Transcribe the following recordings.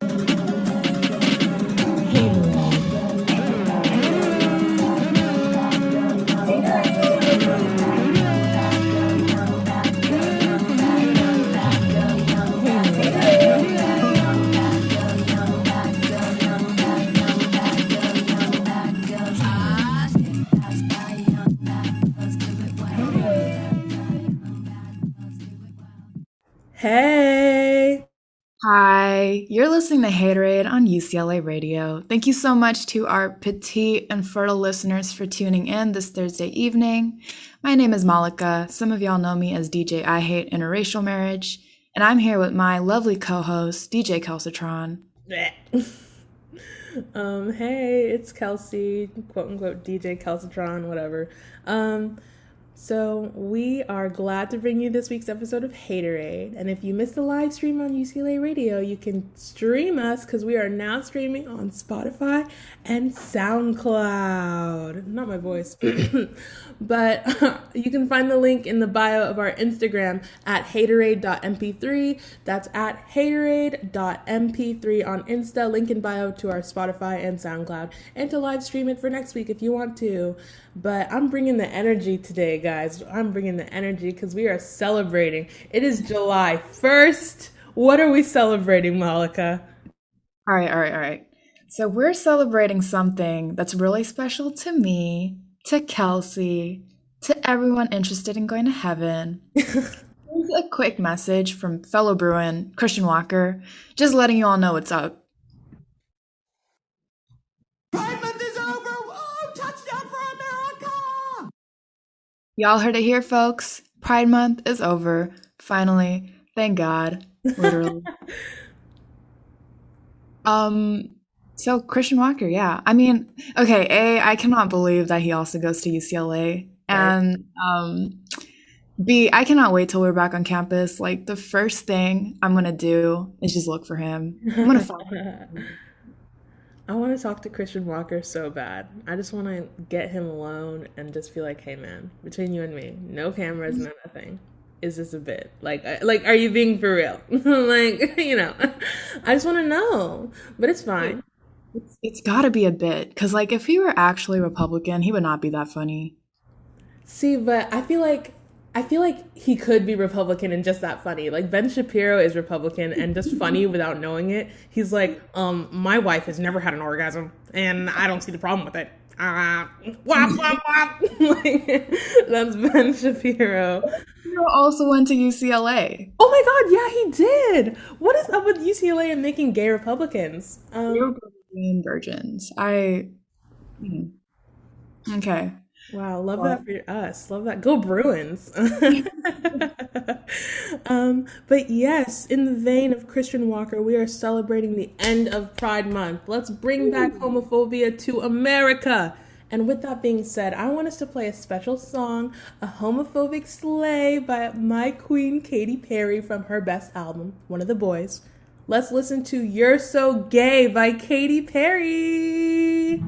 Hey. You're listening to Haterade on UCLA Radio. Thank you so much to our petite and fertile listeners for tuning in this Thursday evening. My name is Mallika. Some of y'all know me as DJ I Hate Interracial Marriage, and I'm here with my lovely co-host, DJ Kelsatron. um, hey, it's Kelsey, quote unquote DJ Kelsatron, whatever. Um, so, we are glad to bring you this week's episode of Haterade. And if you missed the live stream on UCLA Radio, you can stream us because we are now streaming on Spotify and SoundCloud. Not my voice. but you can find the link in the bio of our Instagram at haterade.mp3. That's at haterade.mp3 on Insta. Link in bio to our Spotify and SoundCloud. And to live stream it for next week if you want to. But I'm bringing the energy today, guys. I'm bringing the energy because we are celebrating. It is July 1st. What are we celebrating, Mallika? All right, all right, all right. So we're celebrating something that's really special to me, to Kelsey, to everyone interested in going to heaven. Here's a quick message from fellow Bruin, Christian Walker, just letting you all know what's up. Pride Month is over! Whoa! Touchdown for America! Y'all heard it here, folks. Pride Month is over. Finally. Thank God. Literally. um, so Christian Walker, yeah. I mean, okay, A, I cannot believe that he also goes to UCLA. And um B, I cannot wait till we're back on campus. Like the first thing I'm gonna do is just look for him. I'm gonna follow him. I want to talk to Christian Walker so bad. I just want to get him alone and just feel like, hey man, between you and me, no cameras, no nothing. Is this a bit? Like, like, are you being for real? like, you know, I just want to know, but it's fine. It's, it's got to be a bit because, like, if he were actually Republican, he would not be that funny. See, but I feel like I feel like he could be Republican and just that funny. Like Ben Shapiro is Republican and just funny without knowing it. He's like, um, my wife has never had an orgasm, and I don't see the problem with it. Uh, wop, wop, wop. like, that's Ben Shapiro. He also went to UCLA. Oh my God, yeah, he did. What is up with UCLA and making gay Republicans? Um, Republican virgins. I. Hmm. Okay. Wow, love that for us. Love that. Go Bruins. um, but yes, in the vein of Christian Walker, we are celebrating the end of Pride Month. Let's bring back homophobia to America. And with that being said, I want us to play a special song, A Homophobic Slay by my queen Katy Perry from her best album, One of the Boys. Let's listen to You're So Gay by Katy Perry.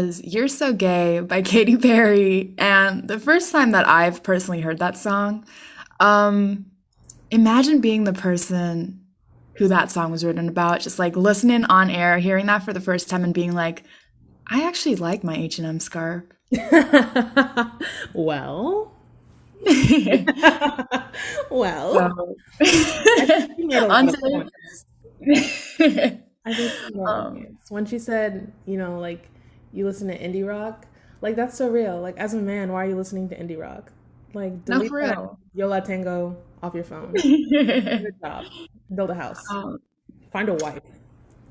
Was You're So Gay by Katy Perry. And the first time that I've personally heard that song, um, imagine being the person who that song was written about, just like listening on air, hearing that for the first time and being like, I actually like my H&M scarf. well, well, So, on on to- I think she made a lot of um, when she said, you know, like you listen to indie rock, like that's so real. Like as a man, why are you listening to indie rock? Like no, delete for real. Yola Tango off your phone. Good job. Build a house. Um, Find a wife.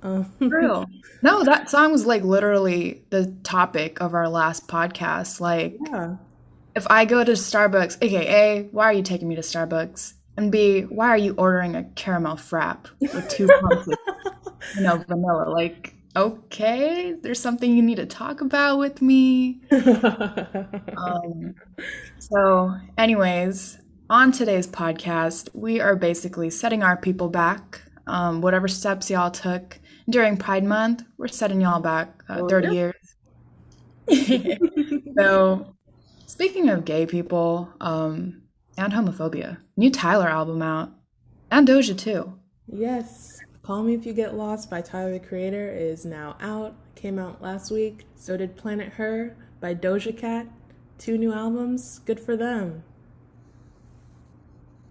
Um, real. No, that song was like literally the topic of our last podcast. Like, yeah. if I go to Starbucks, aka, why are you taking me to Starbucks? And B, why are you ordering a caramel frap with two pumps of, you know, vanilla? Like, okay, there's something you need to talk about with me. Um, so, anyways, on today's podcast, we are basically setting our people back. Um, whatever steps y'all took during Pride Month, we're setting y'all back uh, Oh, 30 yeah. years. So, speaking of gay people um, and homophobia, new Tyler album out, and Doja too. Yes. Call Me If You Get Lost by Tyler the Creator is now out. Came out last week. So did Planet Her by Doja Cat. Two new albums. Good for them.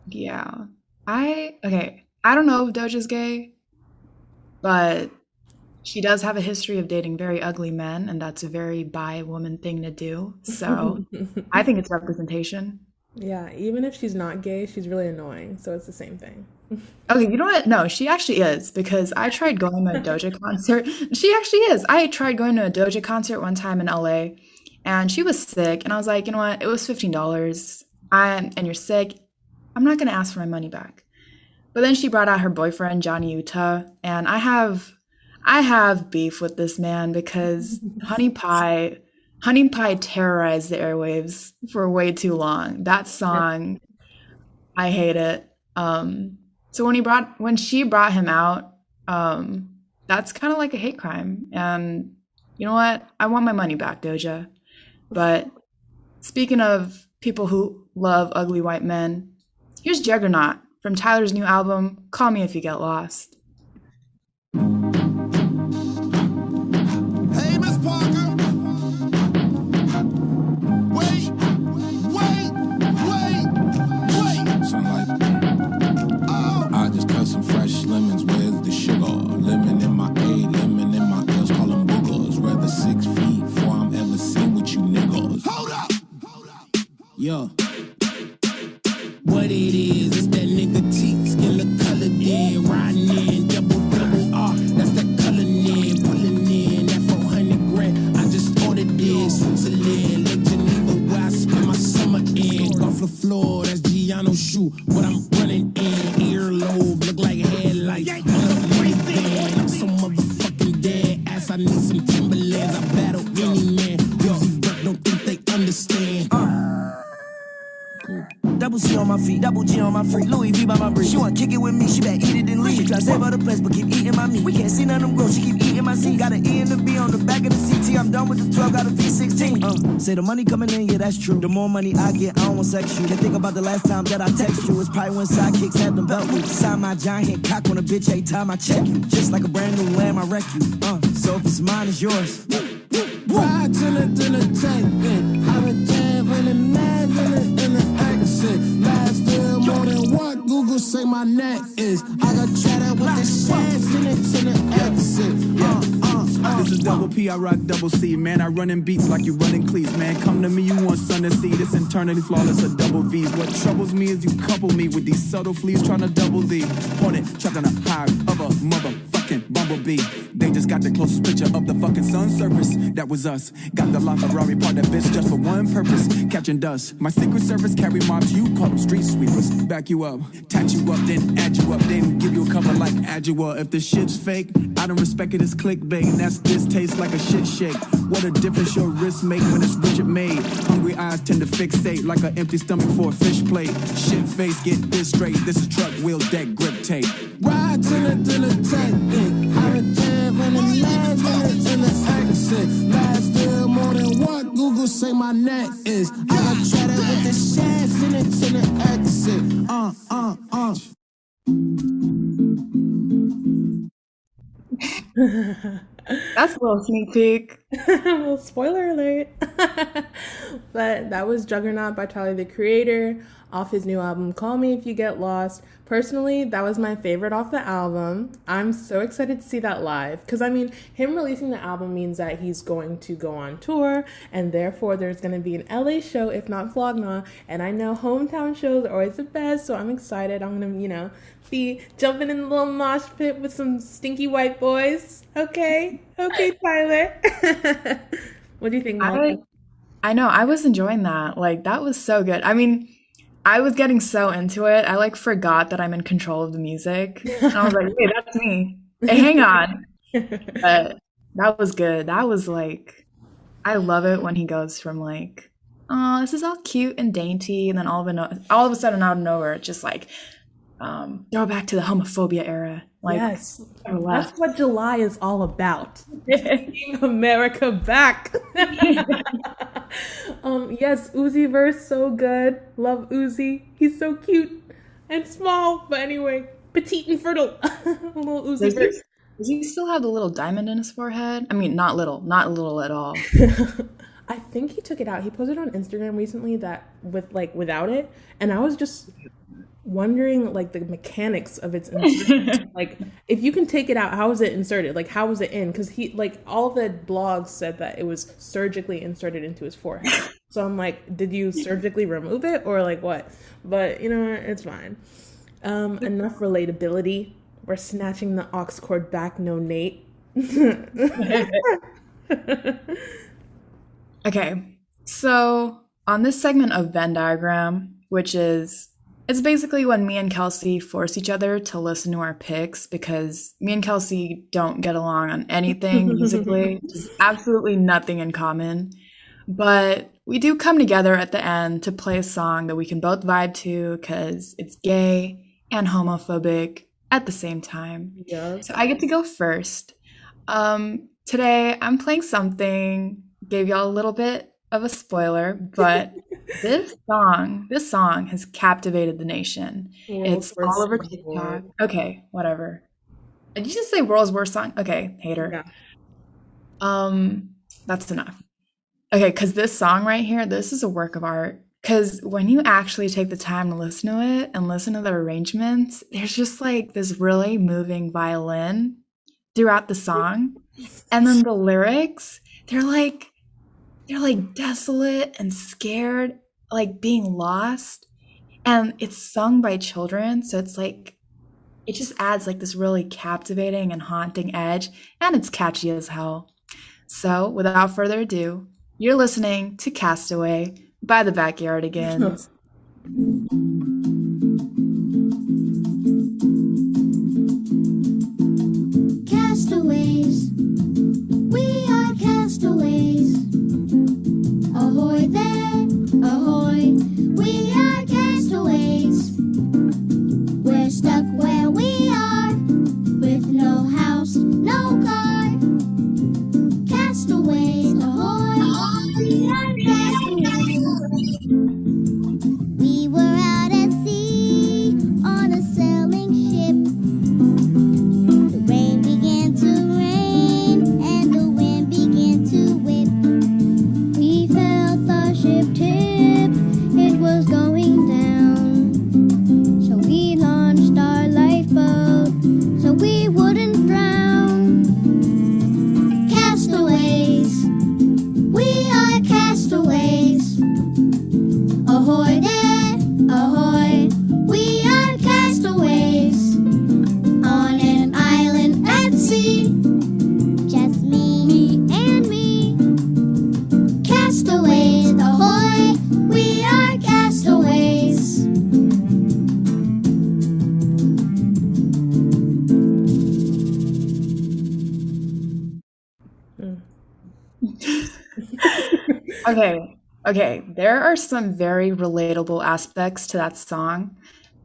Yeah. I, okay, I don't know if Doja's gay, but she does have a history of dating very ugly men, and that's a very bi woman thing to do. So, I think it's representation. yeah, even if she's not gay, she's really annoying. So it's the same thing. Okay, you know what? No, she actually is because I tried going to a Doja concert. She actually is. I tried going to a Doja concert one time in LA and she was sick and I was like, "You know what? It was $15. I'm and you're sick. I'm not going to ask for my money back." But then she brought out her boyfriend Johnny Utah and I have I have beef with this man because Honey Pie Honey Pie terrorized the airwaves for way too long. That song I hate it. Um, so when he brought when she brought him out, um, that's kind of like a hate crime. And you know what? I want my money back, Doja. But speaking of people who love ugly white men, here's Juggernaut from Tyler's new album, Call Me If You Get Lost. Yo. What it is, it's that nigga T, skin the color then, riding in, double double R, that's that color in, pulling in, that 400 grand, I just ordered this, Switzerland, Lake Geneva, where I spend my summer in, off the floor, that's Giano shoe, what I'm kick it with me, she better eat it and leave. She try to save her the but keep eating my meat. We can't see none of them grow, she keep eating my seed. Got an E and a B on the back of the CT. I'm done with the 12, got a V16. Uh, say the money coming in, yeah, that's true. The more money I get, I don't want sex you. Can't think about the last time that I text you. It's probably when sidekicks had them belt loops. Sign my giant cock on a bitch every time I check you. Just like a brand new lamb, I wreck you. Uh, so if it's mine, it's yours. Net is. I got with the shades in it the exit. Uh, uh, uh. This is double P, I rock double C, man. I run in beats like you running cleats, man. Come to me, you want sun to see. This internally flawless, a double V's. What troubles me is you couple me with these subtle fleas trying to double the hornet, chucking a high of a bumblebee. They just got the closest picture of the fucking sun surface. That was us. Got the LaFerrari part that bitch just for one purpose, catching dust. My secret service carry mobs, you call them street sweepers. Back you up, tat you up, then add you up, then give you a cover like Adjua. If the shit's fake, I don't respect it as clickbait. And that's this tastes like a shit shake. What a difference your wrist make when it's Richard Mille. Hungry eyes tend to fixate like an empty stomach for a fish plate. Shit face, get this straight. This is truck wheel deck grip tape. Ride the, to the tank, yeah. Have a jab in the mag in the, in the accent. Last say my neck is. I got cheddar with the shaft in it to the exit. Uh, uh, uh. That's a little sneak peek. well, spoiler alert. but that was Juggernaut by Tyler the Creator off his new album Call Me If You Get Lost. Personally, that was my favorite off the album. I'm so excited to see that live because I mean, him releasing the album means that he's going to go on tour and therefore there's going to be an LA show, if not Flog Gnaw. And I know hometown shows are always the best, so I'm excited. I'm going to, you know, be jumping in the little mosh pit with some stinky white boys. Okay, okay, Tyler. what do you think? I, I know I was enjoying that. Like that was so good. I mean, I was getting so into it. I like forgot that I'm in control of the music. And I was like, "Wait, that's me." Hey, hang on. But that was good. That was like, I love it when he goes from like, "Oh, this is all cute and dainty," and then all of a all of a sudden out of nowhere, just like um, throw back to the homophobia era. Like, yes, that's what July is all about. America back. um, yes, Uzi verse so good. Love Uzi. He's so cute and small, but anyway, petite and fertile. little Uzi verse. Does he still have the little diamond in his forehead? I mean, not little, not little at all. I think he took it out. He posted on Instagram recently that with like without it, and I was just wondering like the mechanics of its insertion. like if you can take it out how is it inserted? Like how was it in? Because he like all the blogs said that it was surgically inserted into his forehead. So i'm like did you surgically remove it or like what? But you know it's fine. Um enough relatability. We're snatching the aux cord back no nate. Okay. So on this segment of venn diagram which is it's basically when me and Kelsey force each other to listen to our picks because me and Kelsey don't get along on anything musically, just absolutely nothing in common. But we do come together at the end to play a song that we can both vibe to because it's gay and homophobic at the same time. yeah So I get to go first. Um, today I'm playing something, gave y'all a little bit of a spoiler, but this song, this song has captivated the nation. it's all over TikTok. Okay, whatever. Did you just say world's worst song? Okay, hater. Yeah. Um, that's enough. Okay, because this song right here, this is a work of art. Because when you actually take the time to listen to it and listen to the arrangements, there's just like this really moving violin throughout the song. And then the lyrics, they're like, they're like desolate and scared, like being lost. And it's sung by children. So it's like, it just adds like this really captivating and haunting edge. And it's catchy as hell. So without further ado, you're listening to Castaway by the Backyardigans. Okay, okay. There are some very relatable aspects to that song.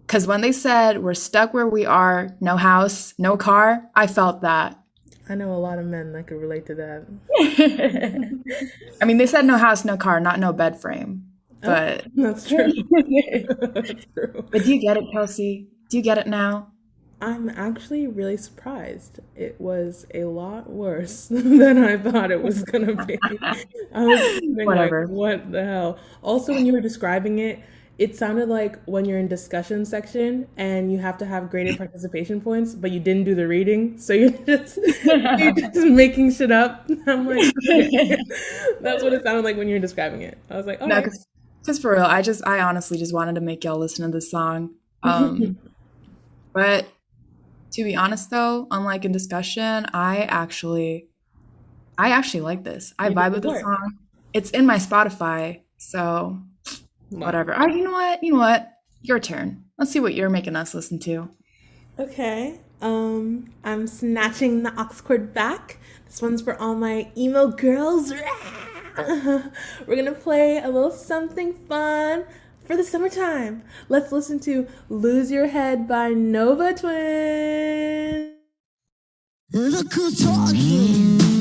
Because when they said, we're stuck where we are, no house, no car, I felt that. I know a lot of men that could relate to that. I mean, they said no house, no car, not no bed frame. Oh, but That's true. That's true. but do you get it, Kelsey? Do you get it now? I'm actually really surprised. It was a lot worse than I thought it was gonna be. I was Whatever. like, what the hell? Also, when you were describing it, it sounded like when you're in discussion section and you have to have graded participation points, but you didn't do the reading, so you're just you're just making shit up. I'm like, okay. that's what it sounded like when you were describing it. I was like, oh, No, because for real, I just, I honestly just wanted to make y'all listen to this song. Um, but to be honest, though, unlike in discussion, I actually, I actually like this. I You vibe with the song. It's in my Spotify, so whatever. I, you know what? You know what? Your turn. Let's see what you're making us listen to. Okay. Um, I'm snatching the aux cord back. This one's for all my emo girls. We're gonna play a little something fun for the summertime. Let's listen to Lose Your Head by Nova Twin. Look who's talking.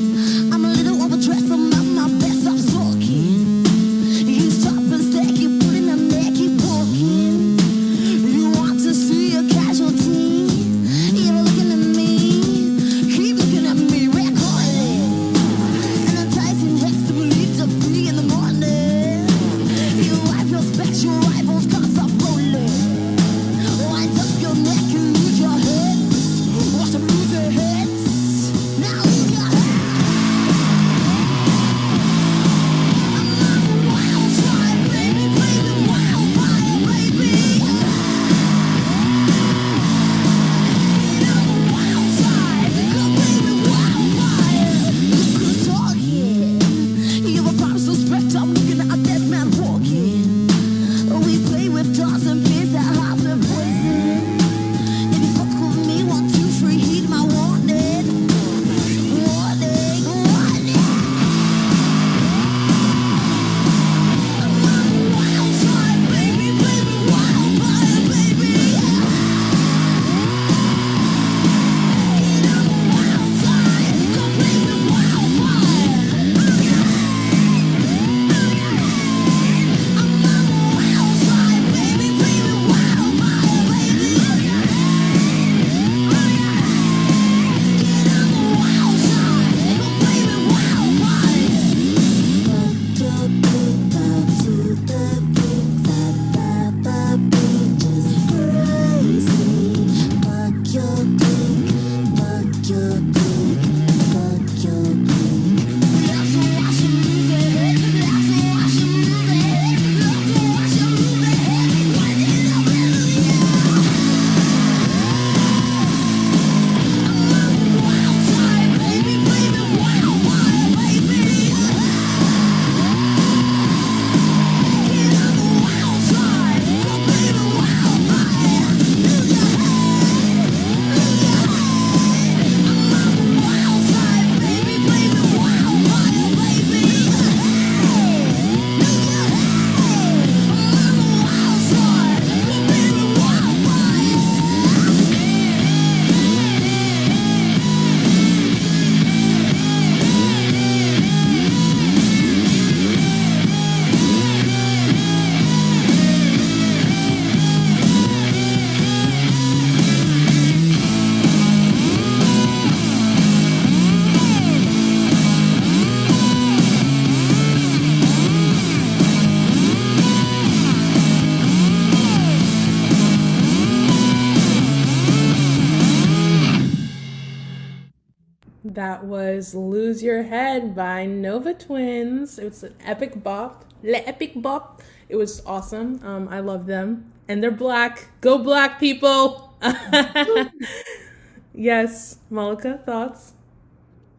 Lose Your Head by Nova Twins. It was an epic bop. Le epic bop. It was awesome. Um, I love them. And they're black. Go black people. yes. Mallika, thoughts?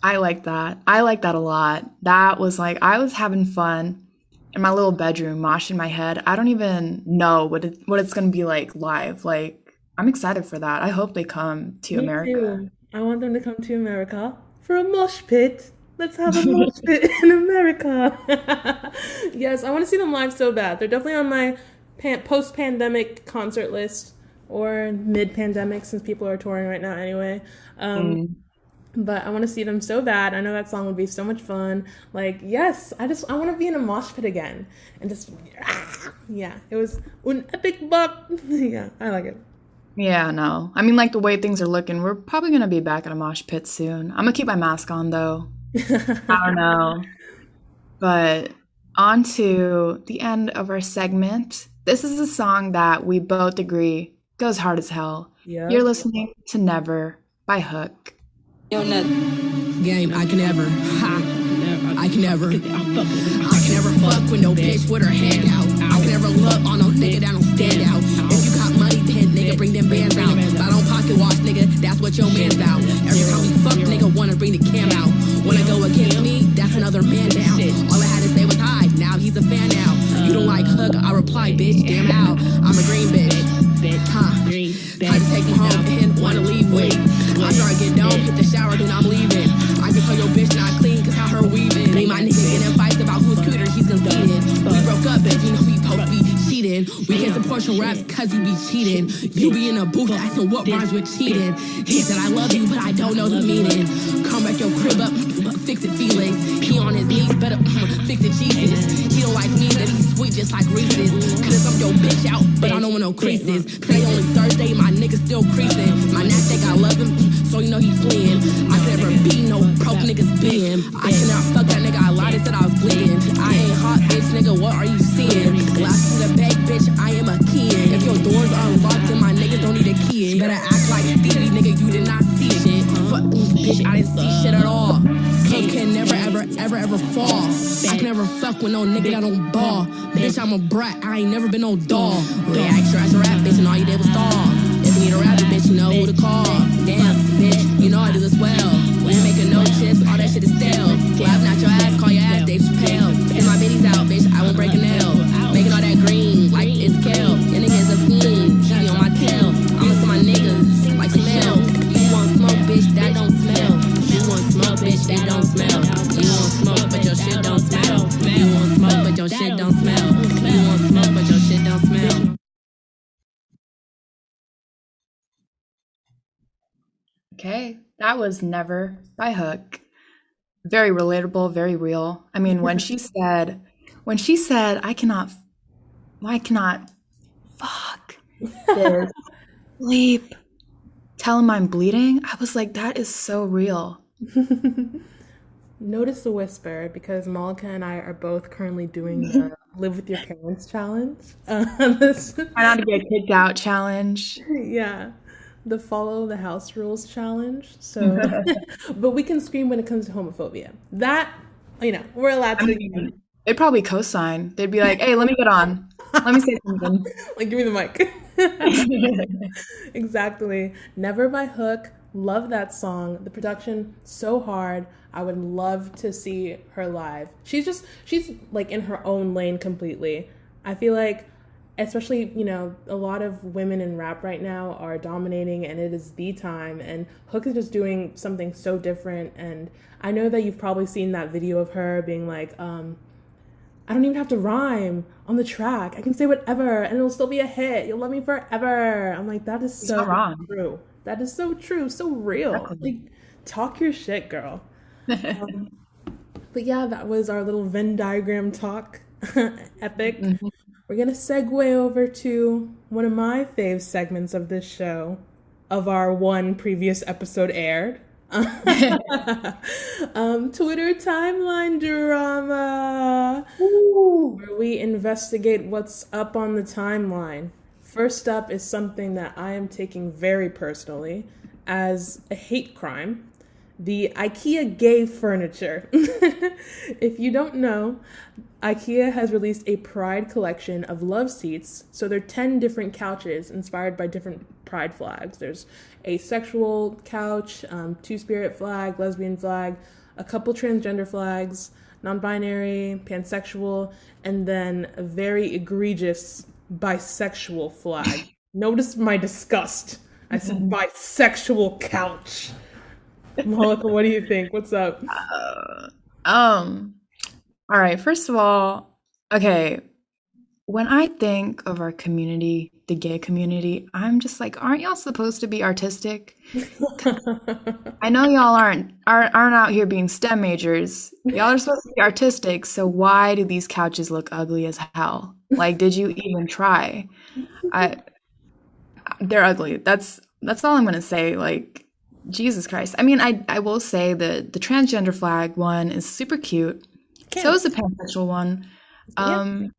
I like that. I like that a lot. That was like I was having fun in my little bedroom, moshing my head. I don't even know what it, what it's gonna be like live. Like I'm excited for that. I hope they come to Me America. too. I want them to come to America for a mosh pit. Let's have a mosh pit in America. yes, I want to see them live so bad. They're definitely on my pan- post pandemic concert list or mid pandemic since people are touring right now anyway. Um, but I want to see them so bad. I know that song would be so much fun. Like, yes, I just I want to be in a mosh pit again and just yeah. It was an epic buck. yeah, I like it. Yeah, no. I mean, like the way things are looking, we're probably gonna be back in a mosh pit soon. I'm gonna keep my mask on though. I don't know. But on to the end of our segment. This is a song that we both agree goes hard as hell. Yeah. You're listening to Never by Hook. Game, I can never. Ha. I can never. I can never fuck with no bitch with her hand out. I can never look on no nigga that don't stand out. If you got money, then nigga bring them bands out. If I don't pocket watch, nigga, that's what your man's out. Every time we fuck, nigga wanna bring the cam out. Another man down. All I had to say was hi, now he's a fan now. You don't like hook, I reply, bitch, damn out. I'm a green bitch. Huh. Try to take me home and wanna leave with. I start get down, hit the shower, then I'm leaving. I can tell your bitch not clean, cause how her weaving. Me, my nigga get in fights about who's cuter, he's conceited. We broke up, and you know we both be cheating. We can't support your raps cause you be cheating. You be in a booth asking what rhymes with cheating. He said I love you, but I don't know the meaning. Come back your crib up, fix it feelings. He on his knees, better uh-huh, fix it Jesus. He don't like me, that he's sweet just like Reese's. Cause I'm your bitch out, but I don't want no creases. Today only Thursday, my nigga still creasing. My nasty, I love him, so you know he fleeing. I can never be no broke niggas being. I cannot fuck that nigga, I lied and said I was bleeding. I ain't hot, bitch, nigga, what are you seeing? Last in the bag, bitch, I am a kid. If your doors are unlocked, then my niggas don't need a key. Better act like Stevie, nigga, you did not see shit. Fuck, bitch, I didn't see shit at all. Hook can never, ever, ever, ever fall. I can never fuck with no nigga that don't ball. Bitch, I'm a brat, I ain't never been no doll. Extra as a rap, bitch, and all you did was stall. If you need a rapper, bitch, you know who to call. Damn, bitch, you know I do this well. We ain't making no chips, all that shit is stale. Okay, that was Never by Hook. Very relatable, very real. I mean, when she said, when she said, I cannot, I cannot, fuck this, sleep, tell him I'm bleeding. I was like, that is so real. Notice the whisper because Mallika and I are both currently doing the live with your parents challenge. Uh, this, Try not to get kicked out challenge. yeah, the follow the house rules challenge. So, but we can scream when it comes to homophobia. That you know we're allowed to. I mean, they'd probably co-sign. They'd be like, "Hey, let me get on. Let me say something." like, give me the mic. exactly. Never by Hook. Love that song. The production so hard. I would love to see her live. She's just she's like in her own lane completely. I feel like especially, you know, a lot of women in rap right now are dominating and it is the time and Hook is just doing something so different and I know that you've probably seen that video of her being like um I don't even have to rhyme on the track. I can say whatever and it'll still be a hit. You'll love me forever. I'm like, that is so wrong. true. That is so true, so real. Like, talk your shit, girl. Um, but yeah, that was our little Venn diagram talk. Epic. We're gonna segue over to one of my fave segments of this show, of our one previous episode aired. um, Twitter timeline drama, where we investigate what's up on the timeline. First up is something that I am taking very personally as a hate crime the IKEA gay furniture. if you don't know, IKEA has released a pride collection of love seats. So there are 10 different couches inspired by different pride flags. There's a sexual couch, um, two spirit flag, lesbian flag, a couple transgender flags, non binary, pansexual, and then a very egregious bisexual flag. Notice my disgust. I said bisexual couch. Mallika, what do you think? What's up? Um, all right, first of all, okay, when I think of our community the gay community. I'm just like, aren't y'all supposed to be artistic? I know y'all aren't aren't aren't out here being STEM majors. Y'all are supposed to be artistic. So why do these couches look ugly as hell? Like, did you even try? I they're ugly. That's that's all I'm gonna say. Like, Jesus Christ. I mean, I I will say that the transgender flag one is super cute. So is the pansexual one. Um,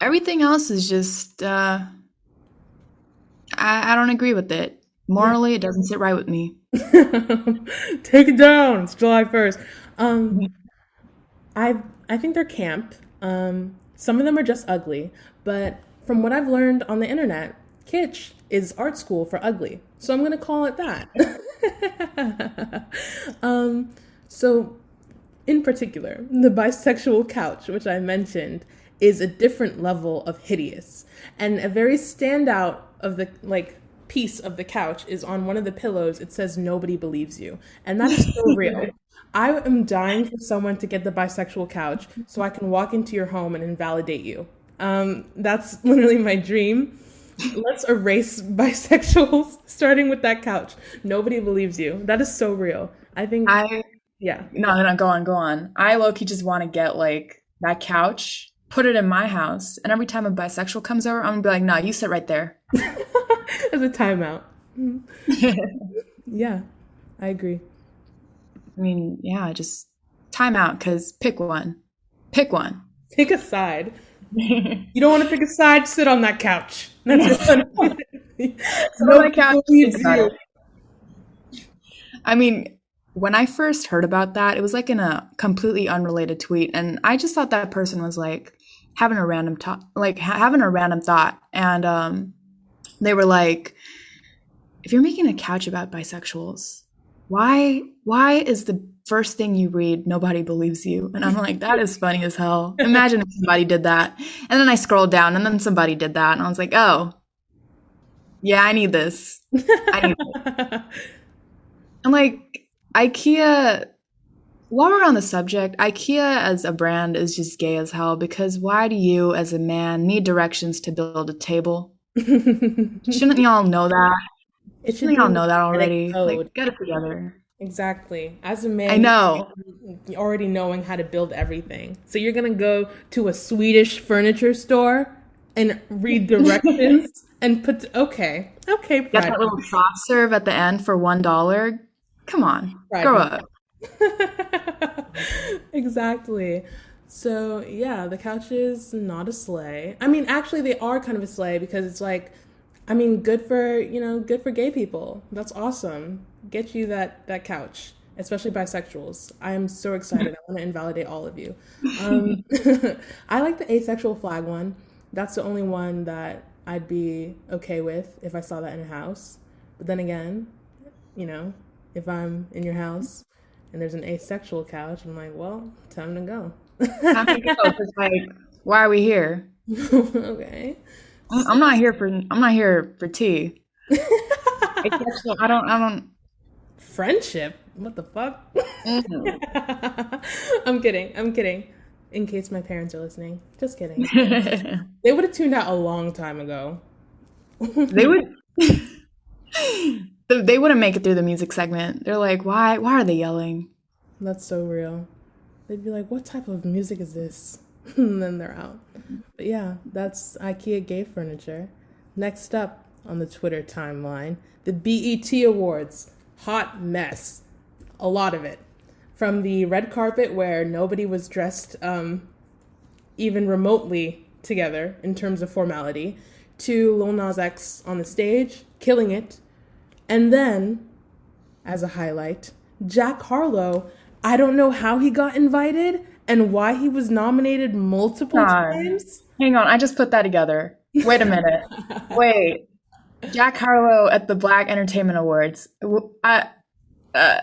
everything else is just uh, I I don't agree with it. Morally, it doesn't sit right with me. Take it down. It's July first. Um, I I think they're camp. Um, some of them are just ugly, but from what I've learned on the internet, kitsch is art school for ugly. So I'm gonna call it that. um, so in particular, the bisexual couch, which I mentioned, is a different level of hideous. And a very standout of the like piece of the couch is on one of the pillows. It says nobody believes you. And that is so real. I am dying for someone to get the bisexual couch so I can walk into your home and invalidate you. Um, that's literally my dream. Let's erase bisexuals, starting with that couch. Nobody believes you. That is so real. I think, I yeah. no no go on go on. I low key just want to get like that couch, put it in my house, and every time a bisexual comes over, I'm gonna be like, nah, you sit right there. As a timeout. yeah, I agree. I mean, yeah, just time out because pick one, pick one. Pick a side. You don't want to pick a side, sit on that couch. That's what on that Nobody couch, believes think about you. I mean, when I first heard about that, it was like in a completely unrelated tweet, and I just thought that person was like having a random thought, like ha- having a random thought, and um, they were like, "If you're making a couch about bisexuals, why why is the first thing you read nobody believes you?" And I'm like, "That is funny as hell." Imagine if somebody did that, and then I scrolled down, and then somebody did that, and I was like, "Oh, yeah, I need this." I need And like IKEA, while we're on the subject, IKEA as a brand is just gay as hell because why do you, as a man, need directions to build a table? Shouldn't y'all know that? It should Shouldn't y'all know that already? code. Like, get it together. Exactly. As a man, I know. you're already knowing how to build everything. So you're gonna go to a Swedish furniture store and read directions and put. Okay, okay, Get that little soft serve at the end for one dollar. Come on, Right. grow up. exactly. So yeah, the couch is not a sleigh. I mean, actually, they are kind of a sleigh because it's like, I mean, good for you know, good for gay people. That's awesome. Get you that that couch, especially bisexuals. I am so excited. I want to invalidate all of you. Um, I like the asexual flag one. That's the only one that I'd be okay with if I saw that in a house. But then again, you know, if I'm in your house and there's an asexual couch, I'm like, well, time to go. Time to go, like, why are we here? okay. I'm I'm not here for. I'm not here for tea. I. I don't. I don't. Friendship? What the fuck? Mm-hmm. I'm kidding. I'm kidding. In case my parents are listening. Just kidding. They would have tuned out a long time ago. they would they wouldn't make it through the music segment they're like why why are they yelling That's so real. They'd be like, what type of music is this? and then they're out. But yeah, that's IKEA gay furniture. Next up on the Twitter timeline, the BET Awards. Hot mess. A lot of it. From the red carpet where nobody was dressed um, even remotely together in terms of formality, to Lil Nas X on the stage, killing it. And then as a highlight. Jack Harlow, I don't know how he got invited and why he was nominated multiple God. times. hang on i just put that together wait a minute wait jack harlow at the black entertainment awards i uh,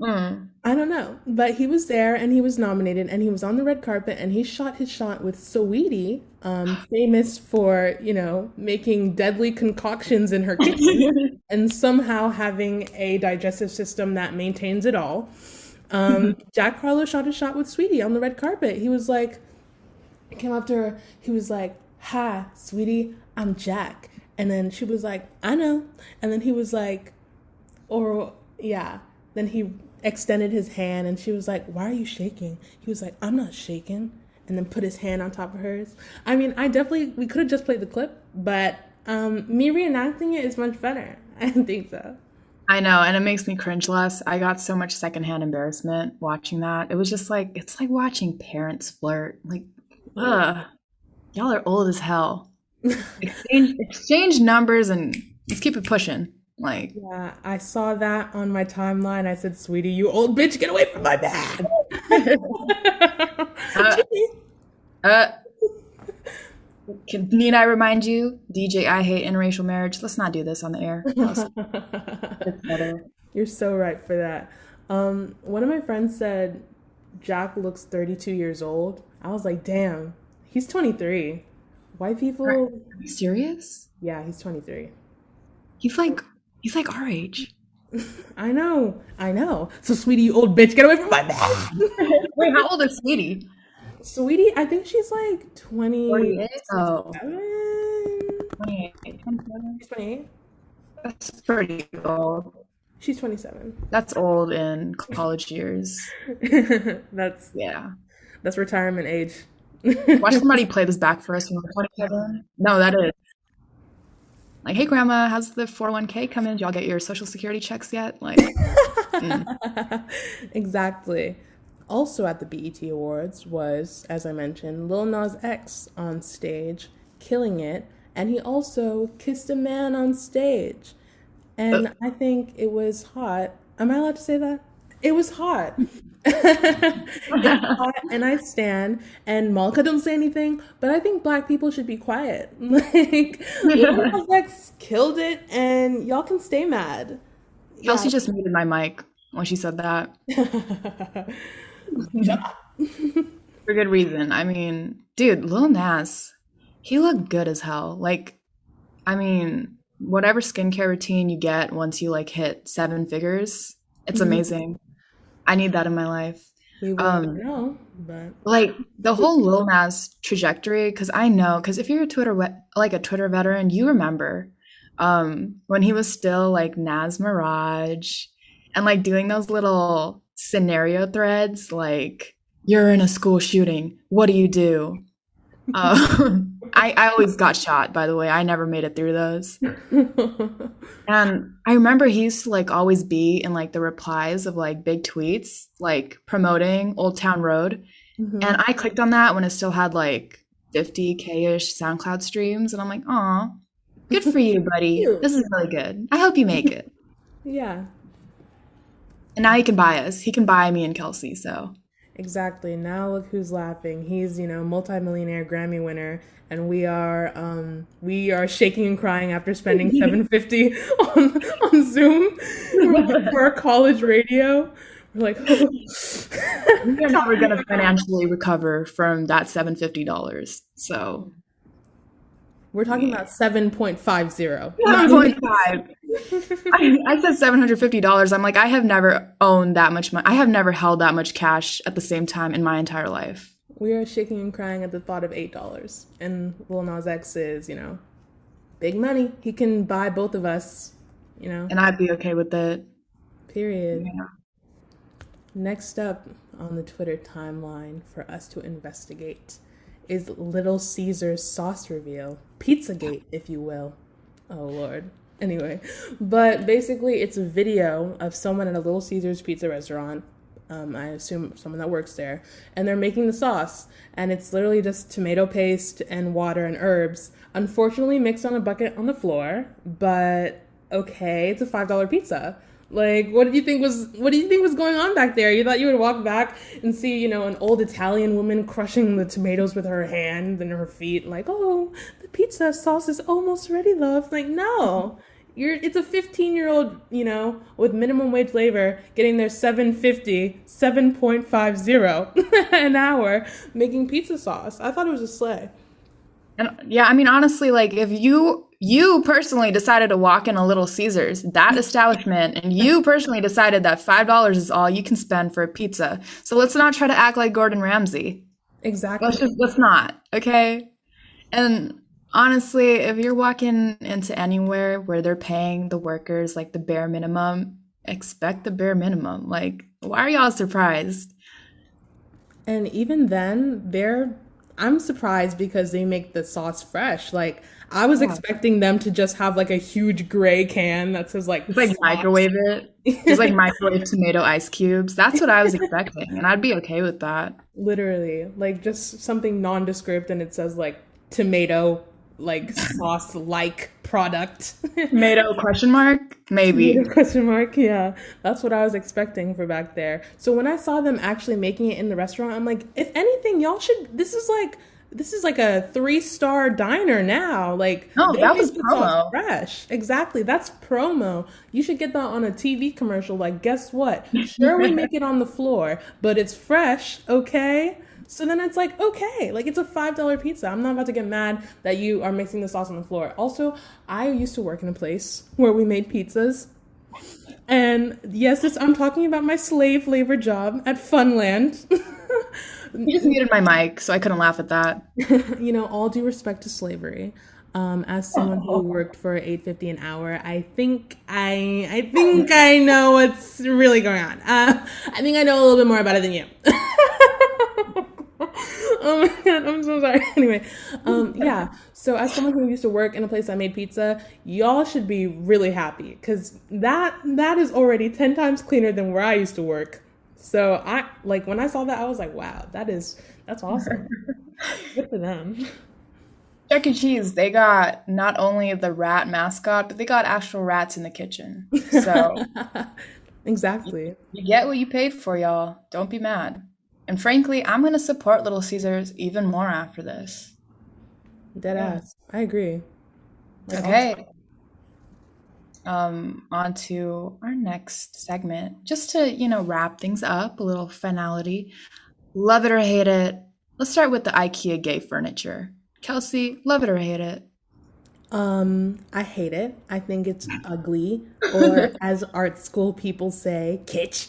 mm. I don't know, but he was there and he was nominated and he was on the red carpet and he shot his shot with Saweetie, um, famous for, you know, making deadly concoctions in her kitchen and somehow having a digestive system that maintains it all. Um, Jack Harlow shot a shot with Saweetie on the red carpet. He was like, he came up to her, he was like, Hi, sweetie, I'm Jack. And then she was like, I know. And then he was like, or yeah. Then he extended his hand and she was like, Why are you shaking? He was like, I'm not shaking. And then put his hand on top of hers. I mean, I definitely, we could have just played the clip, but um, me reenacting it is much better. I think so. I know, and it makes me cringe less. I got so much secondhand embarrassment watching that. It was just like it's like watching parents flirt. Like, ugh, y'all are old as hell. exchange, exchange numbers and let's keep it pushing. Like, Yeah, I saw that on my timeline. I said, Saweetie, you old bitch, get away from my bag. uh, can, need I remind you, DJ, I hate interracial marriage. Let's not do this on the air. It's better. You're so right for that. Um, one of my friends said Jack looks 32 years old. I was like, damn, he's 23. White people, Are you serious? yeah, he's 23. He's like he's like our age. I know, I know. So, sweetie, you old bitch, get away from my bag. Wait, how old is Saweetie? Sweetie, I think she's like 20. 48? Oh. 28. She's 28. That's pretty old. She's 27. That's old in college years. that's Yeah. that's retirement age. Watch somebody play this back for us when we're 27. No, that is. Like, hey, grandma, how's the 401k coming? Did y'all get your social security checks yet? Like, mm. exactly. Also at the BET Awards was, as I mentioned, Lil Nas X on stage, killing it, and he also kissed a man on stage. And uh. I think it was hot. Am I allowed to say that? It was hot. Hot, and I stand. And Mallika don't say anything, but I think black people should be quiet. Like Lil Nas X killed it, and y'all can stay mad. Kelsey just muted my mic when she said that for good reason. I mean, dude, Lil Nas, he looked good as hell. Like, I mean, whatever skincare routine you get once you like hit seven figures, it's Mhm. amazing. I need that in my life. We Um, know, but like the whole Lil Nas trajectory, because I know, because if you're a Twitter we- like a Twitter veteran, you remember um, when he was still like Nas Maraj and like doing those little scenario threads, like you're in a school shooting, what do you do? Um, I I always got shot. By the way, I never made it through those. And I remember he used to like always be in like the replies of like big tweets, like promoting Old Town Road. Mhm. And I clicked on that when it still had like 50k ish SoundCloud streams. And I'm like, aw, good for you, buddy. This is really good. I hope you make it. yeah, And now he can buy us. He can buy me and Kelsey. So exactly. Now look who's laughing. He's you know multimillionaire Grammy winner, and we are um we are shaking and crying after spending seven fifty on on Zoom for our college radio. We're like, we're never going to financially recover from that $750. So we're talking about seven point five zero. 7.5. I, I said $750. I'm like, I have never owned that much money. I have never held that much cash at the same time in my entire life. We are shaking and crying at the thought of eight dollars, and Lil Nas X is you know big money. He can buy both of us. You know. And I'd be okay with it. Period. Next up on the Twitter timeline for us to investigate is Little Caesar's sauce reveal. Pizzagate, if you will. Oh, Lord. Anyway, but basically, it's a video of someone at a Little Caesar's pizza restaurant. Um, I assume someone that works there, and they're making the sauce, and it's literally just tomato paste and water and herbs. Unfortunately, mixed on a bucket on the floor, but okay, it's a five dollar pizza. Like, what did you think was what do you think was going on back there? You thought you would walk back and see, you know, an old Italian woman crushing the tomatoes with her hands and her feet, like, oh, the pizza sauce is almost ready, love. Like, no. You're it's a 15 year old, you know, with minimum wage labor getting their 750, 7.50 an hour making pizza sauce. I thought it was a sleigh. And yeah, I mean, honestly, like if you you personally decided to walk in a Little Caesars, that establishment, and you personally decided that five dollars is all you can spend for a pizza, so let's not try to act like Gordon Ramsay. Exactly. Let's just let's not, okay? And Honestly, if you're walking into anywhere where they're paying the workers like the bare minimum, expect the bare minimum. Like, why are y'all surprised? And even then, they're I'm surprised because they make the sauce fresh. Like I was expecting them to just have like a huge gray can that says like It's like sauce. microwave it. Just like microwave tomato ice cubes. That's what I was expecting, and I'd be okay with that. literally like just something nondescript and it says like tomato like sauce like product. Tomato question mark? Maybe. Question mark? Yeah, that's what I was expecting for back there. So when I saw them actually making it in the restaurant, I'm like, if anything, y'all should. This is like. This is like a three star diner now. Like No, they that was promo. fresh. Exactly. That's promo. You should get that on a TV commercial. Like, guess what? Sure, we make it on the floor, but it's fresh, okay? So then it's like, okay, like it's a $5 pizza. I'm not about to get mad that you are mixing the sauce on the floor. Also, I used to work in a place where we made pizzas. And yes, it's, I'm talking about my slave labor job at Funland. You just muted my mic, so I couldn't laugh at that. you know, all due respect to slavery. Um, as someone who worked for eight fifty an hour, I think I I think I know what's really going on. Uh, I think I know a little bit more about it than you. oh my god, I'm so sorry. Anyway, um, yeah. So as someone who used to work in a place that made pizza, y'all should be really happy because that that is already ten times cleaner than where I used to work. So I like when I saw that, I was like, wow, that is that's awesome. Good for them. Chuck E. Cheese, they got not only the rat mascot, but they got actual rats in the kitchen. So Exactly. you get what you paid for, y'all. Don't be mad. And frankly, I'm gonna support Little Caesars even more after this. Dead ass. I agree. Like, Okay. Um, on to our next segment. Just to, you know, wrap things up, a little finality. Love it or hate it. Let's start with the IKEA gay furniture. Kelsey, love it or hate it. Um, I hate it. I think it's ugly, or as art school people say, kitsch.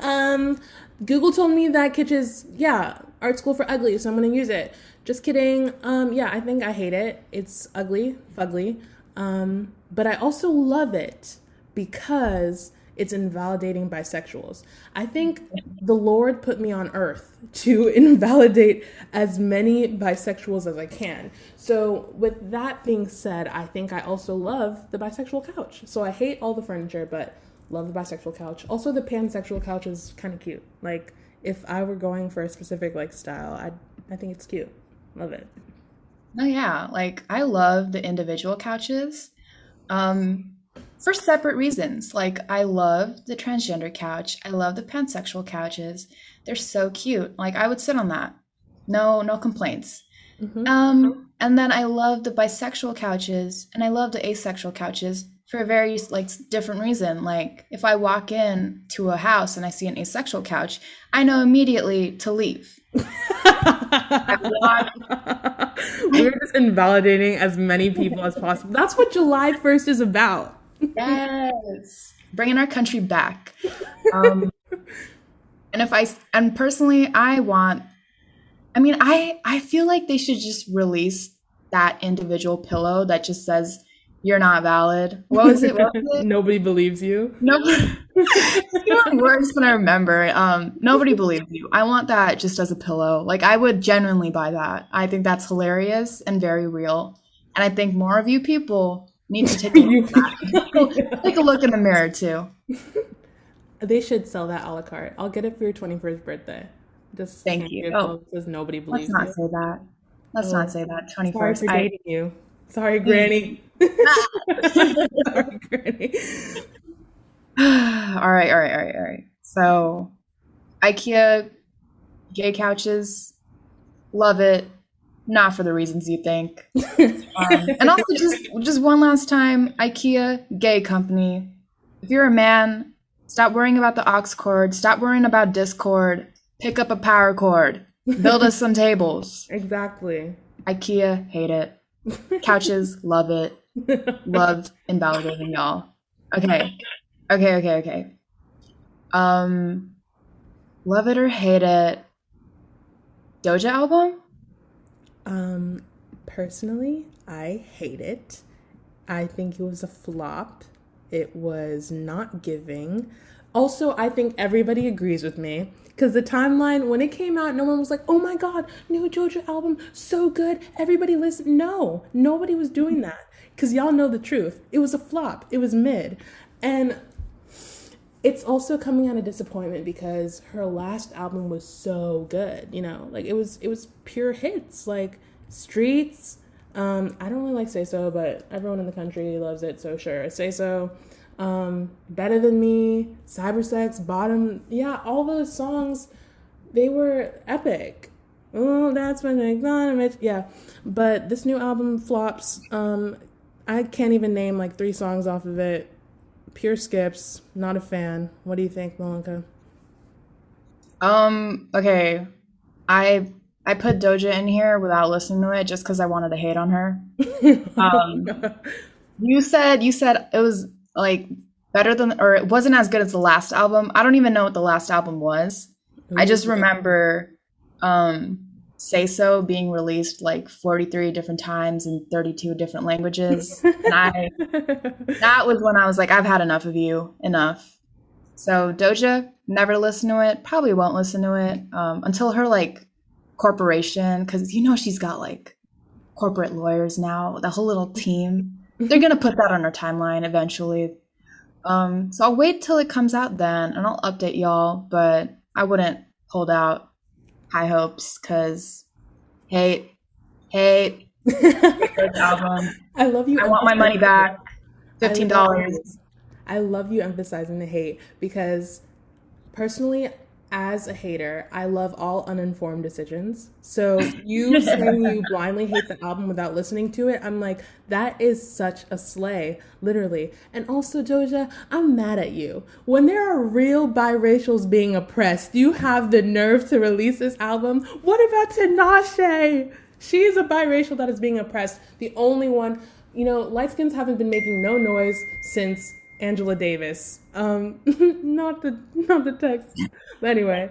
um, Google told me that kitsch is yeah, art school for ugly, so I'm gonna use it. Just kidding. Um, yeah, I think I hate it. It's ugly, fugly. Um, but I also love it because it's invalidating bisexuals. I think the Lord put me on earth to invalidate as many bisexuals as I can. So, with that being said, I think I also love the bisexual couch. So, I hate all the furniture, but love the bisexual couch. Also, the pansexual couch is kind of cute. Like, if I were going for a specific like style, I I think it's cute. Love it. Oh yeah, like I love the individual couches. Um, for separate reasons. Like I love the transgender couch. I love the pansexual couches. They're so cute. Like I would sit on that. No, no complaints. Mhm. Um, and then I love the bisexual couches and I love the asexual couches for a very like different reason. Like if I walk in to a house and I see an asexual couch, I know immediately to leave. We're just invalidating as many people as possible. That's what July 1st is about. Yes, bringing our country back. Um, and if I and personally, I want. I mean, I I feel like they should just release that individual pillow that just says you're not valid. What was it? What was it? Nobody believes you. Nobody. Even worse than I remember. Um, nobody believes you. I want that just as a pillow. Like I would genuinely buy that. I think that's hilarious and very real. And I think more of you people need to take a look. Take a look in the mirror too. They should sell that a la carte. I'll get it for your 21st birthday. Just Thank you. Oh. says nobody Let's not you. say that. Let's Oh. not say that. Twenty Sorry first. for I, you. Sorry, Granny. Sorry, Granny. all right, all right, all right, all right. So, IKEA gay couches, love it. Not for the reasons you think. Um, and also, just just one last time, IKEA gay company. If you're a man, stop worrying about the aux cord. Stop worrying about Discord. Pick up a power cord. Build us some tables. Exactly. IKEA, hate it. Couches, love it. Love invalidating y'all. Okay. Okay, okay, okay. Um love it or hate it. Doja album? Um, personally, I hate it. I think it was a flop. It was not giving. Also, I think everybody agrees with me because the timeline when it came out, no one was like, "Oh my god, new Doja album, so good, everybody listen." No, nobody was doing that because y'all know the truth. It was a flop. It was mid, and it's also coming out a disappointment because her last album was so good. You know, like it was it was pure hits like Streets. Um, I don't really like Say So, but everyone in the country loves it, so sure. Say So, um, Better Than Me, Cybersex, Bottom. Yeah, all those songs, they were epic. Oh, that's when I. Yeah, but this new album flops. Um, I can't even name like three songs off of it. Pure skips. Not a fan. What do you think, Mallika? Um, okay. I I put Doja in here without listening to it just because I wanted to hate on her. Um, you said you said it was like better than or it wasn't as good as the last album. I don't even know what the last album was. I just remember um Say So being released like 43 different times in 32 different languages. and I that was when I was like, I've had enough of you. Enough. So Doja, never listen to it. Probably won't listen to it um, until her like corporation, because you know she's got like corporate lawyers now, the whole little team. They're gonna put that on our timeline eventually. Um, so I'll wait till it comes out then, and I'll update y'all. But I wouldn't hold out high hopes because hate, hate, album. I love you. I want my money back. Fifteen dollars. I love you emphasizing the hate because personally, as a hater, I love all uninformed decisions. So you saying you blindly hate the album without listening to it, I'm like, that is such a slay, literally. And also, Doja, I'm mad at you. When there are real biracials being oppressed, you have the nerve to release this album. What about Tinashe? She is a biracial that is being oppressed. The only one, you know, light skins haven't been making no noise since Angela Davis. Um, not the not the text. But anyway,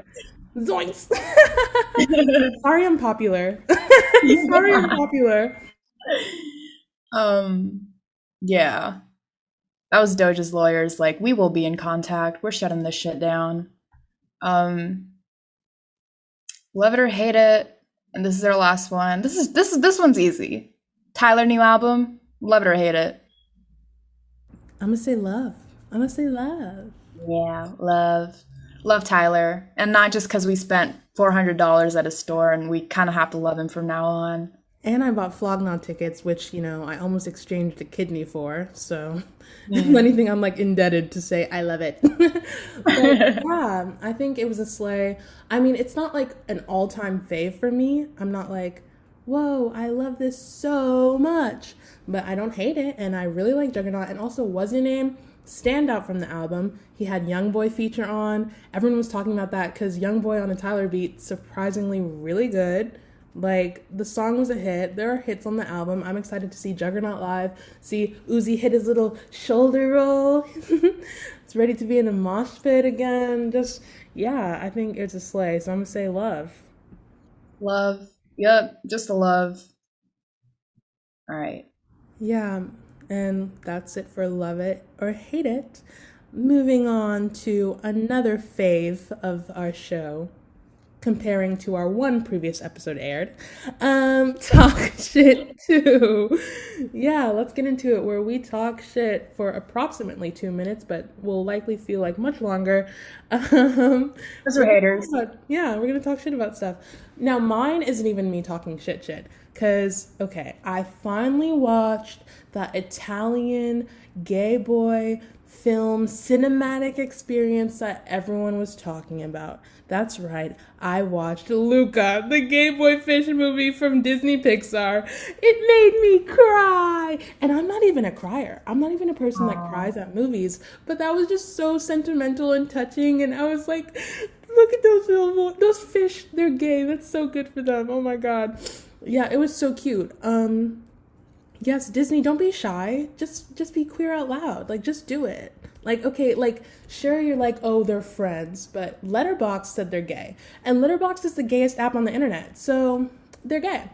zoinks. Sorry, I'm popular. Sorry, I'm popular. Um, yeah. That was Doja's lawyers. Like, we will be in contact. We're shutting this shit down. Um, love it or hate it. And this is our last one. This is this is this one's easy. Tyler new album. Love it or hate it. I'm gonna say love. I'm gonna say love. Yeah, love, love Tyler, and not just because we spent four hundred dollars at a store and we kind of have to love him from now on. And I bought Flog Gnaw tickets, which you know I almost exchanged a kidney for. So, if mm. anything, I'm like indebted to say I love it. but, yeah, I think it was a sleigh. I mean, it's not like an all-time fave for me. I'm not like, whoa, I love this so much, but I don't hate it, and I really like Juggernaut. And also, WusYaName standout from the album? He had Young Boy feature on. Everyone was talking about that because Young Boy on a Tyler beat surprisingly really good. Like the song was a hit. There are hits on the album. I'm excited to see Juggernaut live. See Uzi hit his little shoulder roll. it's ready to be in the mosh pit again. Just yeah, I think it's a sleigh. So I'm gonna say love. Love. Yep, just a love. All right. Yeah, and that's it for love it or hate it. Moving on to another fave of our show, comparing to our one previous episode aired. Um, talk shit too. Yeah, let's get into it where we talk shit for approximately two minutes, but will likely feel like much longer. Um, Those are haters. yeah, we're gonna talk shit about stuff. Now, mine isn't even me talking shit shit. Cause okay, I finally watched the Italian gay boy film cinematic experience that everyone was talking about. That's right, I watched Luca, the gay boy fish movie from Disney Pixar. It made me cry. And I'm not even a crier. I'm not even a person that cries at movies, but that was just so sentimental and touching and I was like look at those little those fish they're gay that's so good for them oh my god. Yeah it was so cute um yes disney don't be shy just just be queer out loud like just do it. Like okay like sure you're like oh they're friends but Letterboxd said they're gay and Letterboxd is the gayest app on the internet so they're gay.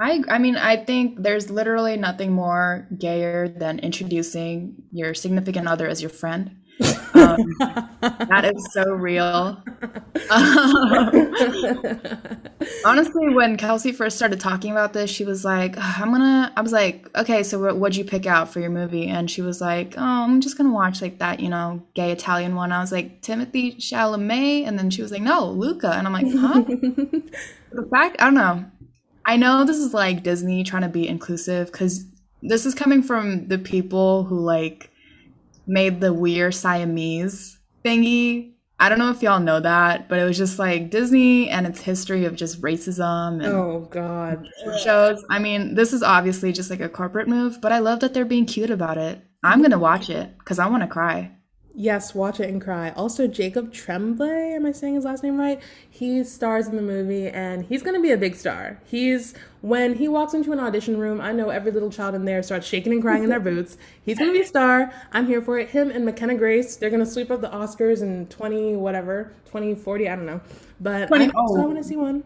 I I mean I think there's literally nothing more gayer than introducing your significant other as your friend. Um, that is so real. Honestly, when Kelsey first started talking about this, she was like, "I'm gonna." I was like, "Okay, so what, what'd you pick out for your movie?" And she was like, "Oh, I'm just gonna watch like that, you know, gay Italian one." I was like, "Timothée Chalamet," and then she was like, "No, Luca," and I'm like, "Huh?" the fact, I don't know. I know this is like Disney trying to be inclusive because this is coming from the people who like made the weird Siamese thingy. I don't know if y'all know that, but it was just like Disney and its history of just racism and Oh God. shows. I mean, this is obviously just like a corporate move, but I love that they're being cute about it. I'm gonna watch it because I want to cry. Yes, watch it and cry. Also, Jacob Tremblay, am I saying his last name right? He stars in the movie and he's going to be a big star. He's, when he walks into an audition room, I know every little child in there starts shaking and crying in their boots. He's going to be a star. I'm here for it. Him and McKenna Grace, they're going to sweep up the Oscars in 20, whatever, 2040, I don't know. But 20 I, oh. I want to see one.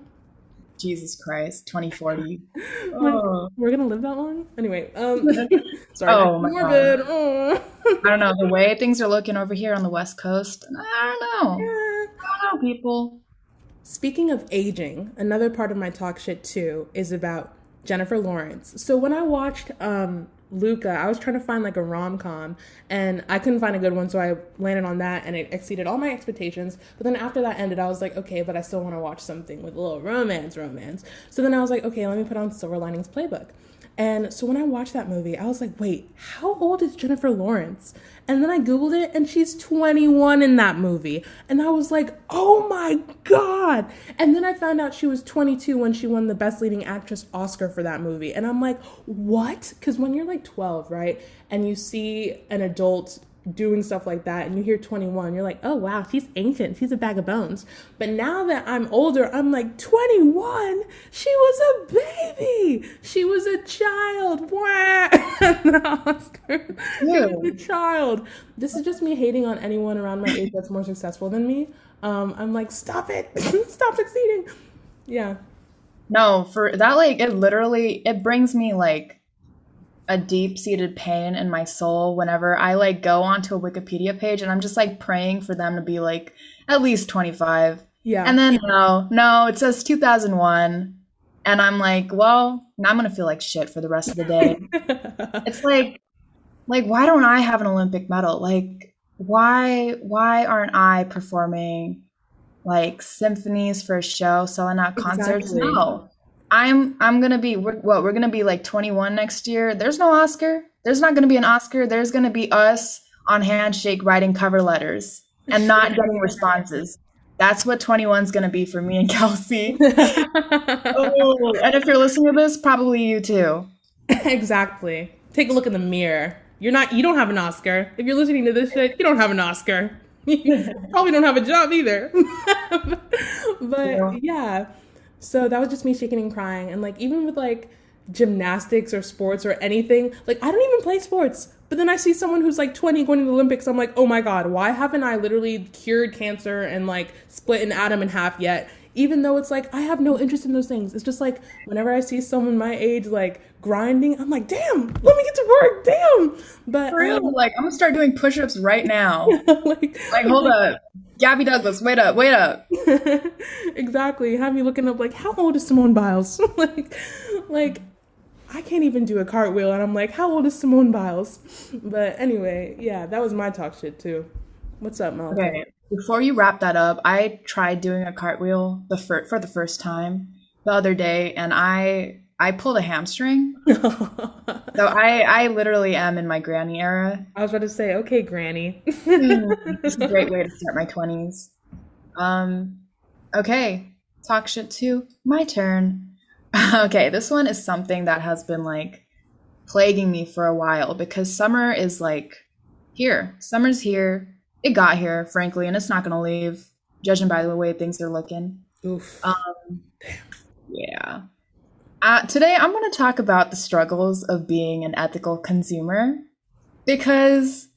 Jesus Christ, 2040. Like, Oh. We're going to live that long? Anyway, um, sorry. Oh my morbid. Oh. I don't know the way things are looking over here on the West Coast. I don't know. I don't know, people. Speaking of aging, another part of my talk shit too is about Jennifer Lawrence. So when I watched um Luca, I was trying to find like a rom com and I couldn't find a good one, so I landed on that and it exceeded all my expectations. But then after that ended, I was like, okay, but I still want to watch something with a little romance, romance. So then I was like, okay, let me put on Silver Linings Playbook. And so when I watched that movie, I was like, wait, how old is Jennifer Lawrence? And then I Googled it and she's 21 in that movie. And I was like, oh my God. And then I found out she was 22 when she won the Best Leading Actress Oscar for that movie. And I'm like, what? Because when you're like 12, right? And you see an adult doing stuff like that and you hear 21 you're like oh wow she's ancient. She's a bag of bones. But now that i'm older i'm like 21 she was a baby. She was a child! The Oscar. she was a child. This is just me hating on anyone around my age that's more successful than me. Um i'm like stop it. Stop succeeding. Yeah. No, for that, like, it literally, it brings me like a deep-seated pain in my soul whenever I like go onto a Wikipedia page and I'm just like praying for them to be like at least 25. yeah And then no, no, it says 2001. And I'm like, well, now I'm gonna feel like shit for the rest of the day. it's like, like, why don't I have an Olympic medal? Like, why, why aren't I performing like symphonies for a show, selling out concerts? Exactly. No, I'm, I'm gonna be we're, what? We're gonna be like 21 next year. There's no Oscar. There's not gonna be an Oscar. There's gonna be us on Handshake writing cover letters and not getting responses. That's what 21's gonna be for me and Kelsey. oh, and if you're listening to this, probably you too. exactly. Take a look in the mirror. You're not. You don't have an Oscar. If you're listening to this shit, you don't have an Oscar. You probably don't have a job either. but Yeah. yeah. So that was just me shaking and crying, and like even with like gymnastics or sports or anything, like I don't even play sports. But then I see someone who's like 20 going to the Olympics. I'm like, oh my god, why haven't I literally cured cancer and like split an atom in half yet? Even though it's like I have no interest in those things. It's just like whenever I see someone my age like grinding, I'm like, damn, let me get to work, damn. But For real, um, like I'm gonna start doing push-ups right now. like, Like, hold up, Gabby Douglas, wait up, wait up. exactly. Have me looking up like how old is Simone Biles? like, like I can't even do a cartwheel, and I'm like, how old is Simone Biles? But anyway, yeah, that was my talk shit too. What's up, Mel? Okay, before you wrap that up, I tried doing a cartwheel the fir- for the first time the other day, and I I pulled a hamstring. So I I literally am in my granny era. I was about to say, okay, Granny. It's a great way to start my twenties. Um, okay, talk shit too. My turn. okay, this one is something that has been like plaguing me for a while because summer is like here. Summer's here. It got here, frankly, and it's not gonna leave. Judging by the way things are looking. Oof. Um, yeah. Uh, today, I'm going to talk about the struggles of being an ethical consumer because,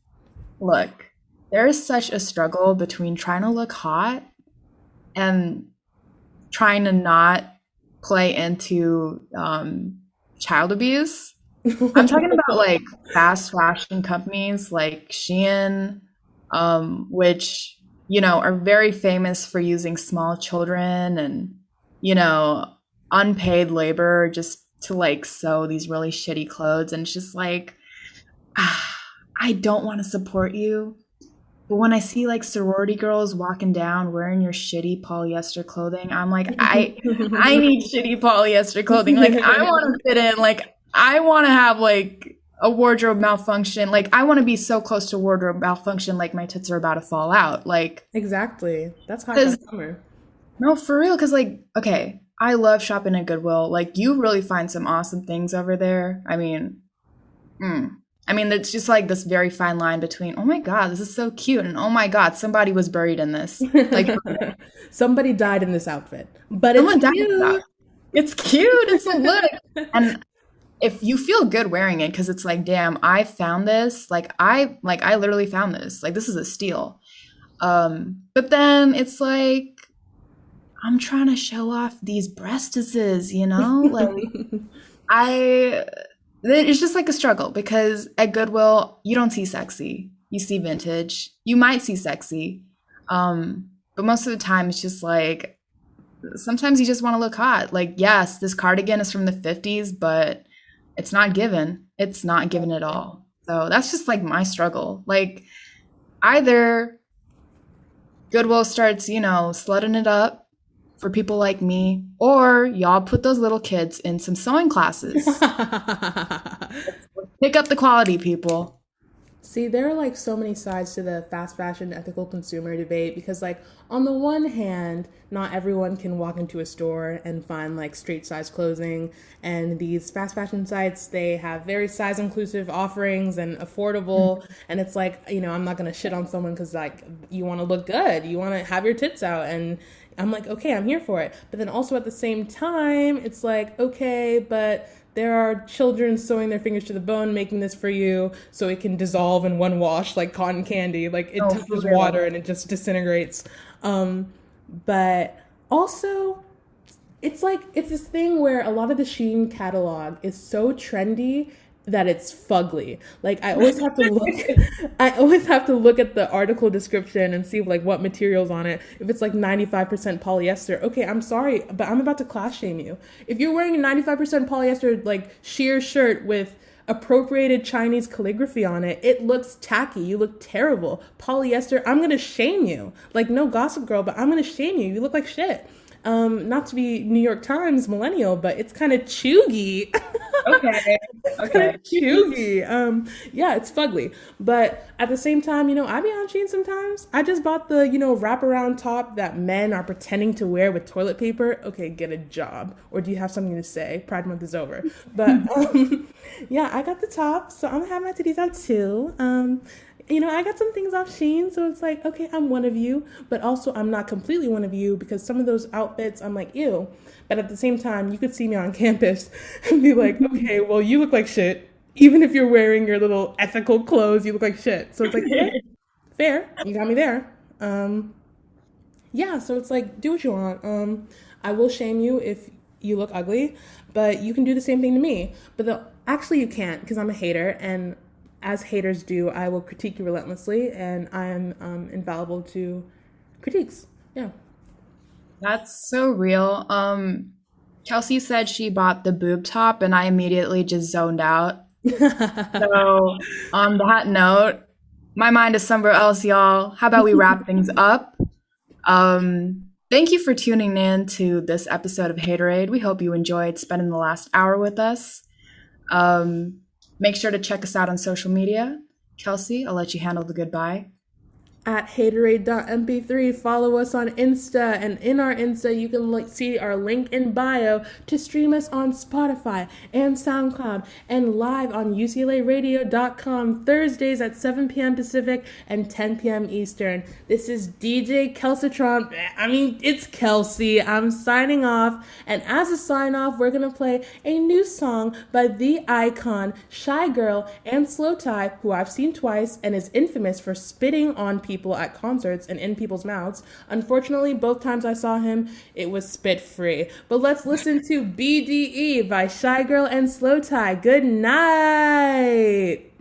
look, there is such a struggle between trying to look hot and trying to not play into um, child abuse. I'm talking about like fast fashion companies like Shein, um, which you know are very famous for using small children and you know unpaid labor just to like sew these really shitty clothes, and it's just like ah, I don't want to support you. But when I see like sorority girls walking down wearing your shitty polyester clothing, I'm like, I I need shitty polyester clothing. Like I want to fit in. Like I want to have like a wardrobe malfunction. Like I want to be so close to wardrobe malfunction, like my tits are about to fall out. Like Exactly. That's how I Cause- summer. no, for real. Cause like, okay, I love shopping at Goodwill. Like you really find some awesome things over there. I mean, mm. I mean, it's just like this very fine line between, oh my god, this is so cute, and oh my god, somebody was buried in this. Like Somebody died in this outfit, but it's cute. It's cute. It's a look. and if you feel good wearing it, because it's like, damn, I found this. Like I, like I literally found this. Like this is a steal. Um, but then it's like, I'm trying to show off these breastises, you know? Like I, it's just like a struggle because at Goodwill you don't see sexy. You see vintage. You might see sexy. Um, but most of the time it's just like sometimes you just want to look hot. Like, yes, this cardigan is from the 50s, but it's not given. It's not given at all. So that's just like my struggle. Like, either Goodwill starts, you know, slutting it up for people like me, or y'all put those little kids in some sewing classes. Pick up the quality, people. See, there are like so many sides to the fast fashion ethical consumer debate because, like, on the one hand, not everyone can walk into a store and find like straight size clothing, and these fast fashion sites they have very size inclusive offerings and affordable, mm-hmm. and it's like you know I'm not gonna shit on someone because like you want to look good, you want to have your tits out, and I'm like okay, I'm here for it, but then also at the same time, it's like okay, but there are children sewing their fingers to the bone making this for you so it can dissolve in one wash like cotton candy. Like it Oh, touches water and it just disintegrates. Um but also it's like it's this thing where a lot of the Shein catalog is so trendy that it's fugly. Like I always have to look I always have to look at the article description and see like what materials on it. If it's like 95% polyester, okay, I'm sorry, but I'm about to class shame you. If you're wearing a 95% polyester like sheer shirt with appropriated Chinese calligraphy on it, it looks tacky. You look terrible. Polyester, I'm gonna shame you. Like no gossip girl, but I'm gonna shame you. You look like shit. Um, not to be New York Times millennial, but it's kind of cheugy. Okay. Okay. cheugy. Um, yeah, it's fugly. But at the same time, you know, I be on Shein sometimes. I just bought the, you know, wraparound top that men are pretending to wear with toilet paper. Okay, get a job. Or do you have something to say? Pride Month is over. But um, yeah, I got the top, so I'm gonna have my titties out too. Um, you know, I got some things off Shein, so it's like, okay, I'm one of you, but also I'm not completely one of you because some of those outfits I'm like, ew. But at the same time, you could see me on campus and be like, okay, well, you look like shit. Even if you're wearing your little ethical clothes, you look like shit. So it's like, yeah, fair. You got me there. Um, yeah, so it's like, do what you want. Um, I will shame you if you look ugly, but you can do the same thing to me. But the, actually, you can't because I'm a hater, and as haters do, I will critique you relentlessly, and I am um, infallible to critiques. Yeah. That's so real. Um, Kelsey said she bought the boob top, and I immediately just zoned out. So, on that note, my mind is somewhere else, y'all. How about we wrap things up? Um, thank you for tuning in to this episode of Haterade. We hope you enjoyed spending the last hour with us. Um, make sure to check us out on social media. Kelsey, I'll let you handle the goodbye. At haterade.mp3 follow us on insta and in our insta you can see our link in bio to stream us on spotify and soundcloud and live on uclaradio.com thursdays at 7 p.m pacific and 10 p.m eastern. This is dj kelsitron. I mean it's kelsey. I'm signing off and as a sign off we're gonna play a new song by the icon Shygirl and slowthai who i've seen twice and is infamous for spitting on people people at concerts and in people's mouths. Unfortunately, both times I saw him, it was spit free. But let's listen to BDE by Shygirl and slowthai. Good night.